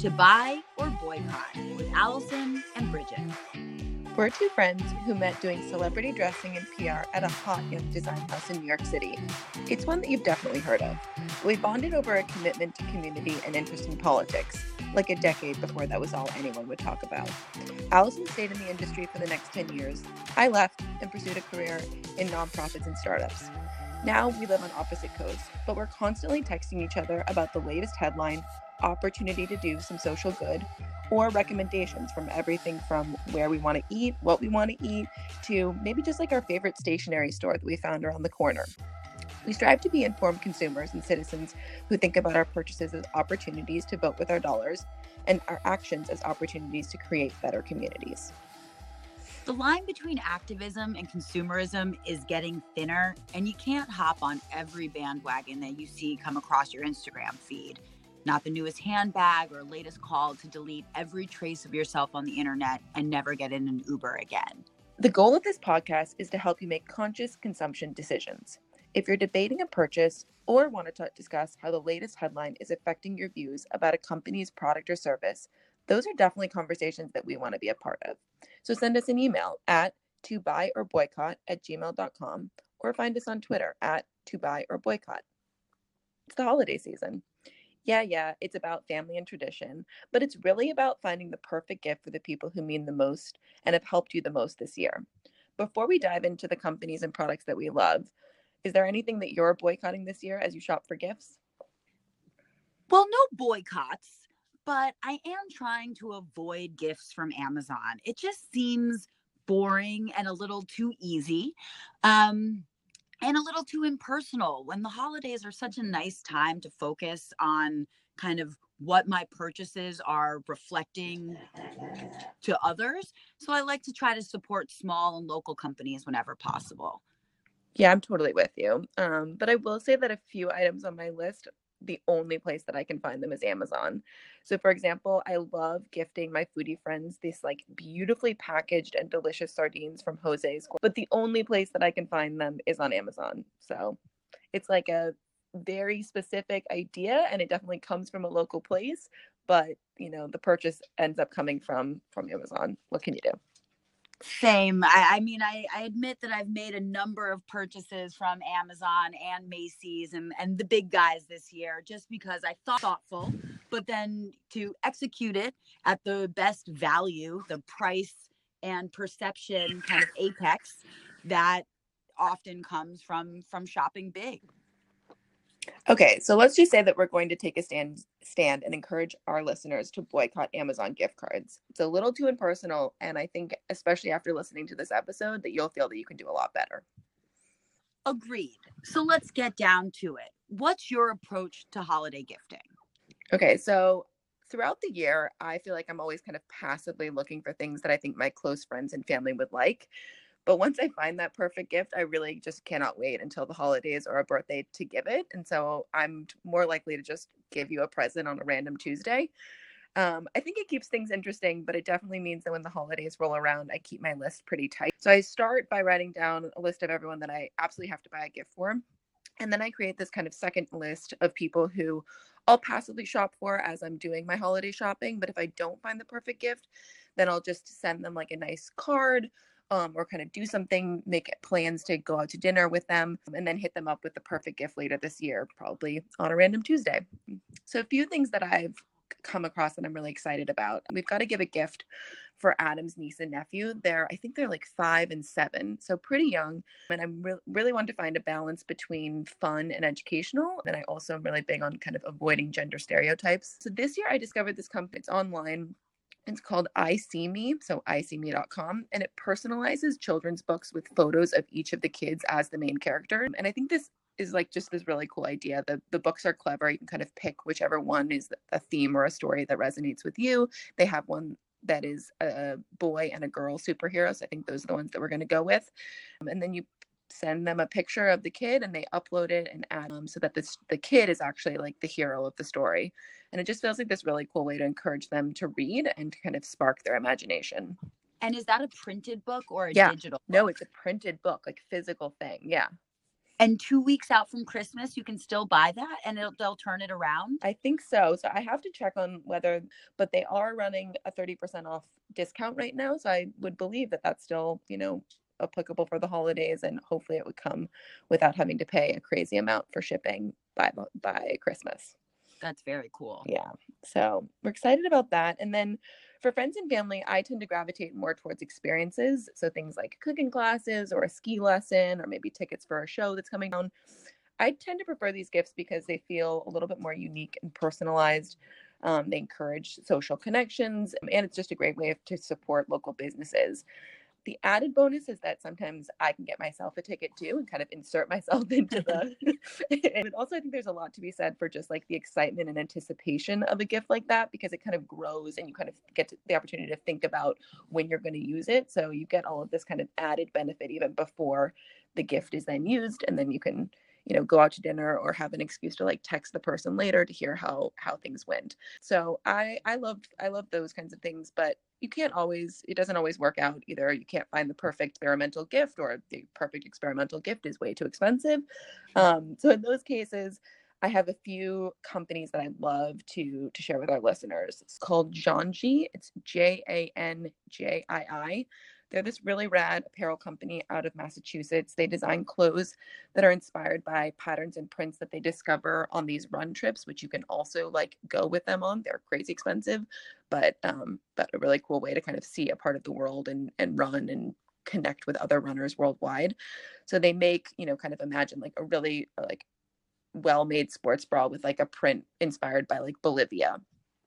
To Buy or Boycott with Allison and Bridget. We're two friends who met doing celebrity dressing and PR at a hot young design house in New York City. It's one that you've definitely heard of. We bonded over a commitment to community and interest in politics, like a decade before that was all anyone would talk about. Allison stayed in the industry for the next 10 years. I left and pursued a career in nonprofits and startups. Now we live on opposite coasts, but we're constantly texting each other about the latest headline, opportunity to do some social good, or recommendations from everything from where we want to eat, what we want to eat, to maybe just like our favorite stationery store that we found around the corner. We strive to be informed consumers and citizens who think about our purchases as opportunities to vote with our dollars and our actions as opportunities to create better communities. The line between activism and consumerism is getting thinner, and you can't hop on every bandwagon that you see come across your Instagram feed not the newest handbag or latest call to delete every trace of yourself on the internet and never get in an Uber again. The goal of this podcast is to help you make conscious consumption decisions. If you're debating a purchase or want to discuss how the latest headline is affecting your views about a company's product or service, those are definitely conversations that we want to be a part of. So send us an email at to buy or boycott at gmail.com or find us on Twitter at to buy or boycott. It's the holiday season yeah, yeah, it's about family and tradition, but it's really about finding the perfect gift for the people who mean the most and have helped you the most this year. Before we dive into the companies and products that we love, is there anything that you're boycotting this year as you shop for gifts? Well, no boycotts, but I am trying to avoid gifts from Amazon. It just seems boring and a little too easy. Um, and a little too impersonal when the holidays are such a nice time to focus on kind of what my purchases are reflecting to others. So I like to try to support small and local companies whenever possible. Yeah, I'm totally with you. Um, but I will say that a few items on my list the only place that I can find them is Amazon. So, for example, I love gifting my foodie friends these like beautifully packaged and delicious sardines from Jose's, but the only place that I can find them is on Amazon. So, it's like a very specific idea and it definitely comes from a local place, but you know, the purchase ends up coming from from Amazon. What can you do? Same. I, I mean, I, I admit that I've made a number of purchases from Amazon and Macy's and, and the big guys this year just because I thought thoughtful, but then to execute it at the best value, the price and perception kind of apex that often comes from from shopping big. Okay, so let's just say that we're going to take a stand stand and encourage our listeners to boycott Amazon gift cards. It's a little too impersonal, and I think, especially after listening to this episode, that you'll feel that you can do a lot better. Agreed. So let's get down to it. What's your approach to holiday gifting? Okay, so throughout the year, I feel like I'm always kind of passively looking for things that I think my close friends and family would like. But once I find that perfect gift, I really just cannot wait until the holidays or a birthday to give it. And so I'm more likely to just give you a present on a random Tuesday. Um, I think it keeps things interesting, but it definitely means that when the holidays roll around, I keep my list pretty tight. So I start by writing down a list of everyone that I absolutely have to buy a gift for. And then I create this kind of second list of people who I'll passively shop for as I'm doing my holiday shopping. But if I don't find the perfect gift, then I'll just send them like a nice card um, or kind of do something, make plans to go out to dinner with them, and then hit them up with the perfect gift later this year, probably on a random Tuesday. So, a few things that I've come across that I'm really excited about. We've got to give a gift for Adam's niece and nephew. They're, I think they're like five and seven, so pretty young. And I'm re- really want to find a balance between fun and educational. And I also am really big on kind of avoiding gender stereotypes. So this year I discovered this company. It's online. It's called I See Me, so iseeme.com, and it personalizes children's books with photos of each of the kids as the main character. And I think this is like just this really cool idea. The the books are clever. You can kind of pick whichever one is a theme or a story that resonates with you. They have one that is a boy and a girl superheroes. I think those are the ones that we're going to go with. And then you send them a picture of the kid and they upload it and add them so that this the kid is actually like the hero of the story and it just feels like this really cool way to encourage them to read and to kind of spark their imagination and is that a printed book or a yeah. digital book? no it's a printed book like physical thing yeah And two weeks out from Christmas, you can still buy that and they'll turn it around. I think so. So I have to check on whether, but they are running a 30% off discount right now. So I would believe that that's still, you know, applicable for the holidays and hopefully it would come without having to pay a crazy amount for shipping by by Christmas. That's very cool. Yeah. So we're excited about that. And then for friends and family, I tend to gravitate more towards experiences. So things like cooking classes or a ski lesson or maybe tickets for a show that's coming down. I tend to prefer these gifts because they feel a little bit more unique and personalized. Um, they encourage social connections, and it's just a great way to support local businesses. The added bonus is that sometimes I can get myself a ticket too and kind of insert myself into the. and also, I think there's a lot to be said for just like the excitement and anticipation of a gift like that because it kind of grows and you kind of get the opportunity to think about when you're going to use it. So you get all of this kind of added benefit even before the gift is then used, and then you can you know go out to dinner or have an excuse to like text the person later to hear how how things went so i i love i love those kinds of things but you can't always it doesn't always work out either. You can't find the perfect experimental gift or the perfect experimental gift is way too expensive. Um, so in those cases i have a few companies that i love to to share with our listeners. It's called janji it's j-a-n-j-i-i they're this really rad apparel company out of Massachusetts. They design clothes that are inspired by patterns and prints that they discover on these run trips, which you can also like go with them on. They're crazy expensive, but um, but a really cool way to kind of see a part of the world and and run and connect with other runners worldwide. So they make, you know, kind of imagine like a really like well-made sports bra with like a print inspired by like Bolivia.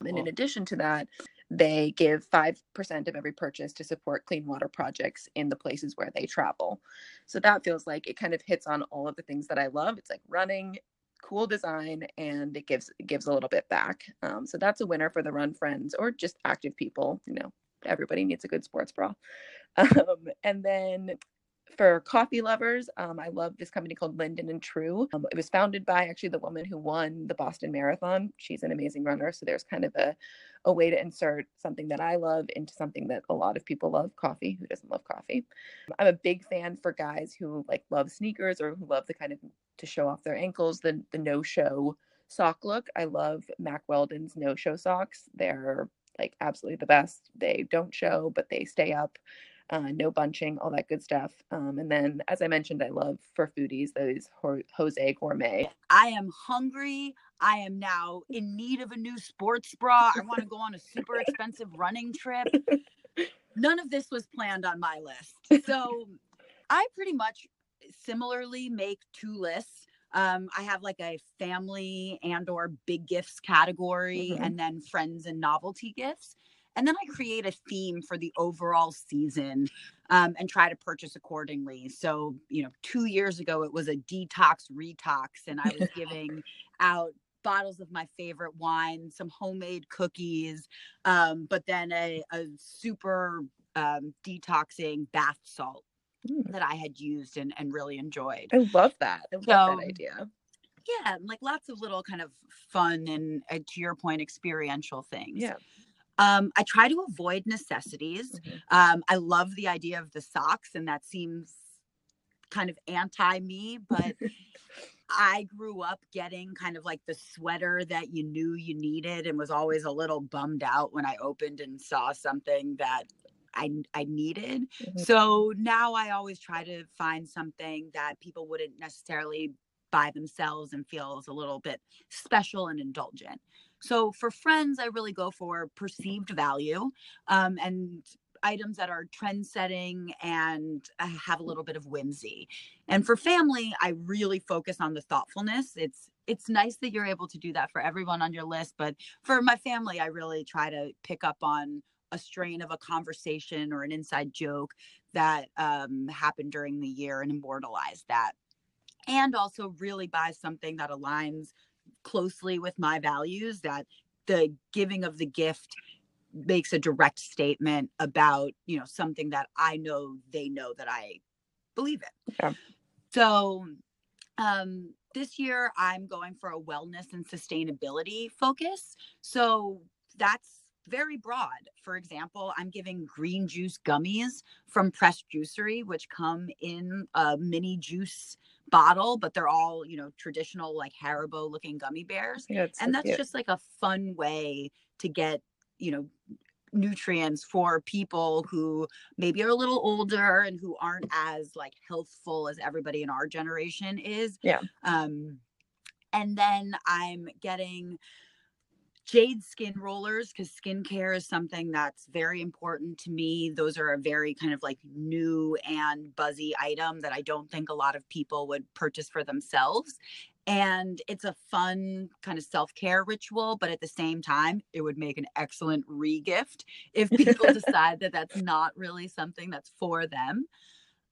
And in addition to that, they give 5% of every purchase to support clean water projects in the places where they travel. So that feels like it kind of hits on all of the things that I love. It's like running, cool design, and it gives it gives a little bit back. Um, so that's a winner for the run friends or just active people. You know, everybody needs a good sports bra. Um, and then for coffee lovers, um, I love this company called Linden and True. Um, it was founded by actually the woman who won the Boston Marathon. She's an amazing runner. So there's kind of a, a way to insert something that I love into something that a lot of people love coffee. Who doesn't love coffee? I'm a big fan for guys who like love sneakers or who love the kind of to show off their ankles, the, the no show sock look. I love Mack Weldon's no show socks. They're like absolutely the best. They don't show, but they stay up uh, no bunching, all that good stuff. Um, and then, as I mentioned, I love for foodies those Jose Gourmet. I am hungry. I am now in need of a new sports bra. I want to go on a super expensive running trip. None of this was planned on my list. So I pretty much similarly make two lists. Um, I have like a family and or big gifts category mm-hmm. and then friends and novelty gifts and then I create a theme for the overall season um, and try to purchase accordingly. So, you know, two years ago it was a detox retox, and I was giving out bottles of my favorite wine, some homemade cookies, um, but then a, a super um, detoxing bath salt mm. that I had used and, and really enjoyed. I love that. I love so, that idea. Yeah, like lots of little kind of fun and, uh, to your point, experiential things. Yeah. Um, I try to avoid necessities. Mm-hmm. Um, I love the idea of the socks, and that seems kind of anti me, but I grew up getting kind of like the sweater that you knew you needed and was always a little bummed out when I opened and saw something that I, I needed. Mm-hmm. So now I always try to find something that people wouldn't necessarily buy themselves and feels a little bit special and indulgent. So for friends, I really go for perceived value um, and items that are trend setting and uh, have a little bit of whimsy. And for family, I really focus on the thoughtfulness. It's it's nice that you're able to do that for everyone on your list, but for my family, I really try to pick up on a strain of a conversation or an inside joke that um, happened during the year and immortalize that. And also really buy something that aligns closely with my values that the giving of the gift makes a direct statement about you know something that i know they know that i believe in yeah. so um this year i'm going for a wellness and sustainability focus so that's very broad. For example, I'm giving green juice gummies from Pressed Juicery, which come in a mini juice bottle, but they're all, you know, traditional like Haribo looking gummy bears. Yeah, it's so and that's cute. just like a fun way to get, you know, nutrients for people who maybe are a little older and who aren't as like healthful as everybody in our generation is. Yeah. Um and then I'm getting jade skin rollers because skincare is something that's very important to me. Those are a very kind of like new and buzzy item that I don't think a lot of people would purchase for themselves. And it's a fun kind of self care ritual, but at the same time, it would make an excellent re gift if people decide that that's not really something that's for them.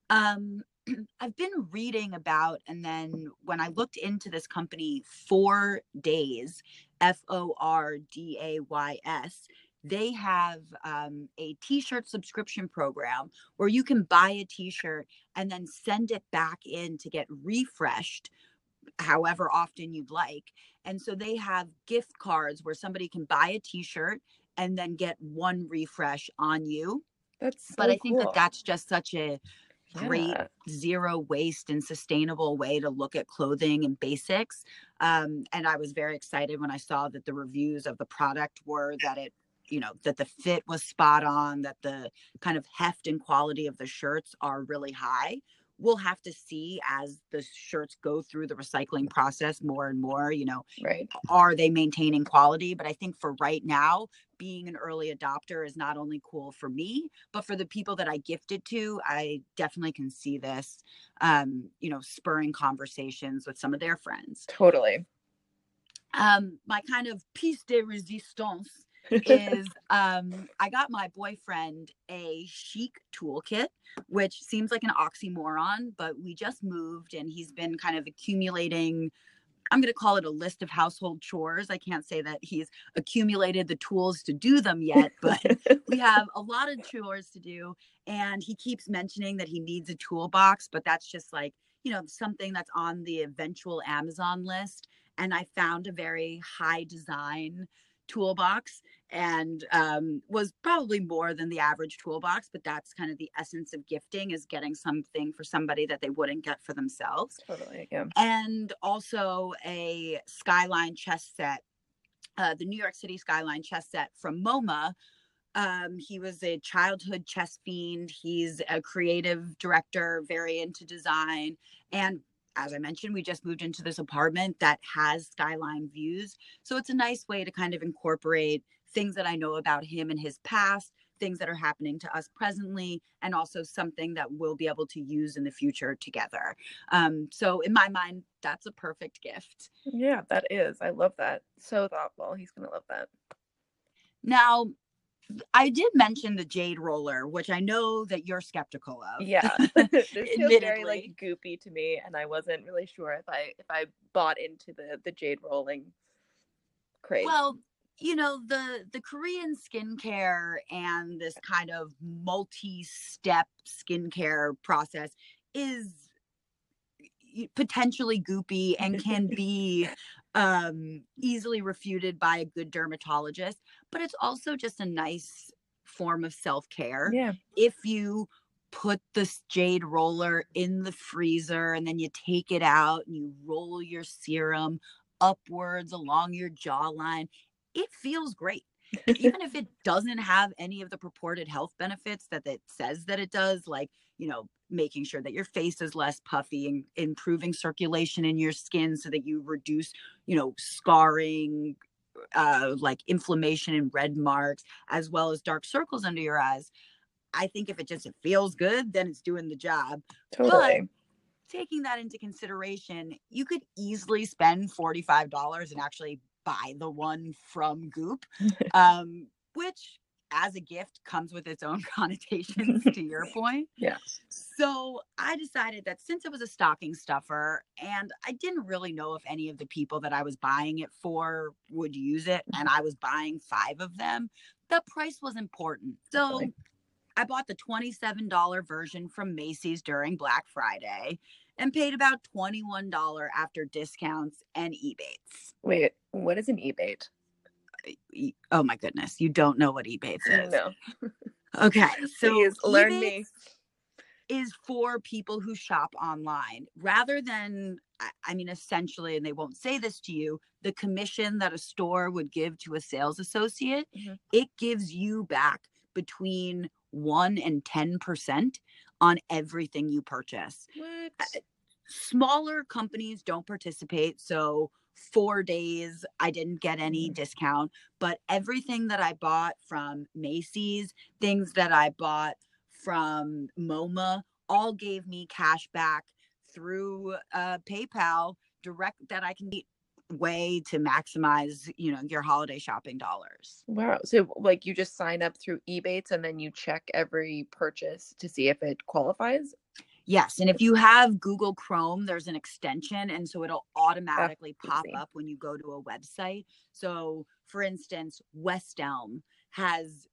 Um, I've been reading about, and then when I looked into this company, For Days, F O R D A Y S, they have um, a t shirt subscription program where you can buy a t shirt and then send it back in to get refreshed however often you'd like. And so they have gift cards where somebody can buy a t shirt and then get one refresh on you. That's so but I think cool. that that's just such a great Yeah. zero waste and sustainable way to look at clothing and basics. Um, and I was very excited when I saw that the reviews of the product were that it, you know, that the fit was spot on, that the kind of heft and quality of the shirts are really high. We'll have to see as the shirts go through the recycling process more and more, you know, right. are they maintaining quality? But I think for right now, being an early adopter is not only cool for me, but for the people that I gifted to, I definitely can see this, um, you know, spurring conversations with some of their friends. Totally. Um, my kind of piece de resistance is um, I got my boyfriend a chic toolkit, which seems like an oxymoron, but we just moved and he's been kind of accumulating. I'm going to call it a list of household chores. I can't say that he's accumulated the tools to do them yet, but we have a lot of chores to do. And he keeps mentioning that he needs a toolbox, but that's just like, you know, something that's on the eventual Amazon list. And I found a very high design toolbox and um, was probably more than the average toolbox but that's kind of the essence of gifting is getting something for somebody that they wouldn't get for themselves totally. Yeah. and also a skyline chess set uh, the new york city skyline chess set from moma um, he was a childhood chess fiend he's a creative director very into design and as I mentioned, we just moved into this apartment that has skyline views. So it's a nice way to kind of incorporate things that I know about him and his past, things that are happening to us presently, and also something that we'll be able to use in the future together. Um, so in my mind, that's a perfect gift. Yeah, that is. I love that. So thoughtful. He's gonna love that. Now, I did mention the jade roller, which I know that you're skeptical of. Yeah. this feels very like goopy to me, and I wasn't really sure if I if I bought into the the jade rolling craze. Well, you know, the the Korean skincare and this kind of multi-step skincare process is potentially goopy and can be um easily refuted by a good dermatologist, but it's also just a nice form of self-care yeah. if you put this jade roller in the freezer and then you take it out and you roll your serum upwards along your jawline, it feels great. Even if it doesn't have any of the purported health benefits that it says that it does, like, you know, making sure that your face is less puffy and improving circulation in your skin so that you reduce, you know, scarring, uh, like inflammation and red marks, as well as dark circles under your eyes. I think if it just it feels good, then it's doing the job. Totally. Taking that into consideration, you could easily spend $45 and actually buy the one from Goop, um, which as a gift comes with its own connotations to your point. Yeah. So I decided that since it was a stocking stuffer and I didn't really know if any of the people that I was buying it for would use it, and I was buying five of them, the price was important. So I bought the $27 version from Macy's during Black Friday and paid about $21 after discounts and Ebates. Wait, what is an ebate? Oh my goodness, you don't know what Ebates is. No. Okay, so Please learn me. Is for people who shop online rather than I mean, essentially, and they won't say this to you, the commission that a store would give to a sales associate, mm-hmm. it gives you back between one and 10% on everything you purchase. What? Smaller companies don't participate. So, For Days, I didn't get any mm-hmm. discount, but everything that I bought from Macy's, things that I bought from MoMA, all gave me cash back through uh, PayPal direct that I can way to maximize you know your holiday shopping dollars. Wow so like you just sign up through ebates and then you check every purchase to see if it qualifies? Yes and if you have google chrome there's an extension and so it'll automatically pop up when you go to a website. So for instance west elm has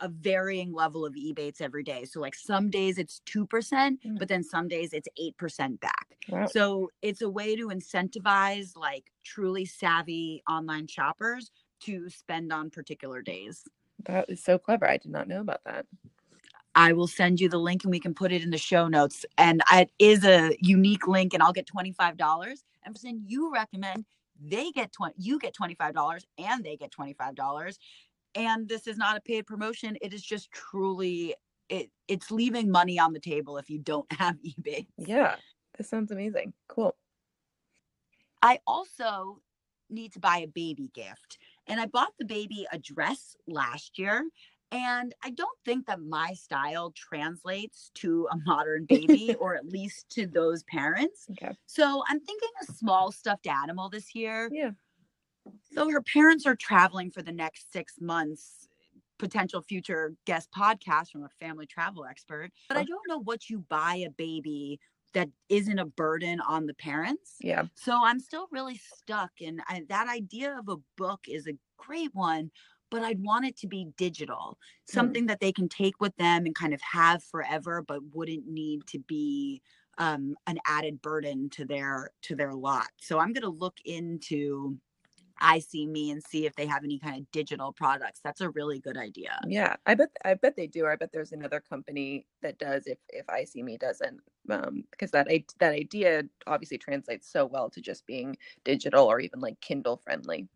a varying level of Ebates every day. So like some days it's 2%, mm. but then some days it's 8% back. Wow. So it's a way to incentivize like truly savvy online shoppers to spend on particular days. That is so clever. I did not know about that. I will send you the link and we can put it in the show notes. And it is a unique link and I'll get $25. And for saying you recommend they get 20 you get $25 and they get $25 and this is not a paid promotion it is just truly it it's leaving money on the table if you don't have ebay yeah this sounds amazing cool i also need to buy a baby gift and i bought the baby a dress last year and I don't think that my style translates to a modern baby or at least to those parents. Okay. So I'm thinking a small stuffed animal this year. Yeah. So her parents are traveling for the next six months. Potential future guest podcast from a family travel expert. But I don't know what you buy a baby that isn't a burden on the parents. Yeah. So I'm still really stuck. And that idea of a book is a great one, but I'd want it to be digital, hmm. something mm. that they can take with them and kind of have forever, but wouldn't need to be um, an added burden to their to their lot. So I'm going to look into I See Me and see if they have any kind of digital products. That's a really good idea. Yeah, I bet I bet they do. I bet there's another company that does if if I see me doesn't, um, because that that idea obviously translates so well to just being digital or even like Kindle friendly.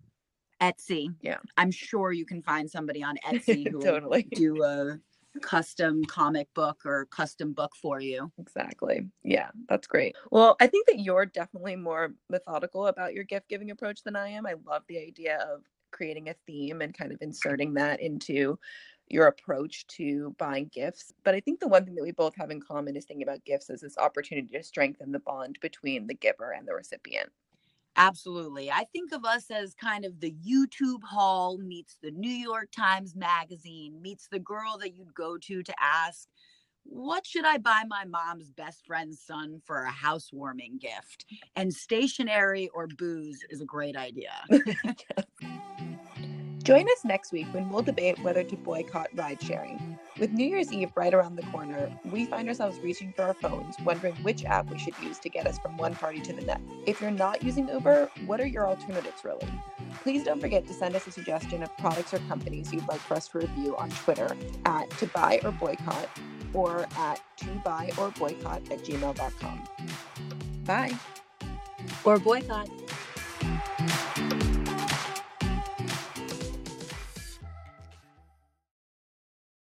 Etsy. Yeah, I'm sure you can find somebody on Etsy who totally do a custom comic book or custom book for you. Exactly. Yeah, that's great. Well, I think that you're definitely more methodical about your gift giving approach than I am. I love the idea of creating a theme and kind of inserting that into your approach to buying gifts. But I think the one thing that we both have in common is thinking about gifts as this opportunity to strengthen the bond between the giver and the recipient. Absolutely. I think of us as kind of the YouTube hall meets the New York Times Magazine, meets the girl that you'd go to to ask, what should I buy my mom's best friend's son for a housewarming gift? And stationery or booze is a great idea. Join us next week when we'll debate whether to boycott ride sharing. With New Year's Eve right around the corner, we find ourselves reaching for our phones, wondering which app we should use to get us from one party to the next. If you're not using Uber, what are your alternatives really? Please don't forget to send us a suggestion of products or companies you'd like for us to review on Twitter at to buy or boycott or at to buy or boycott at gmail.com. Bye. Or boycott.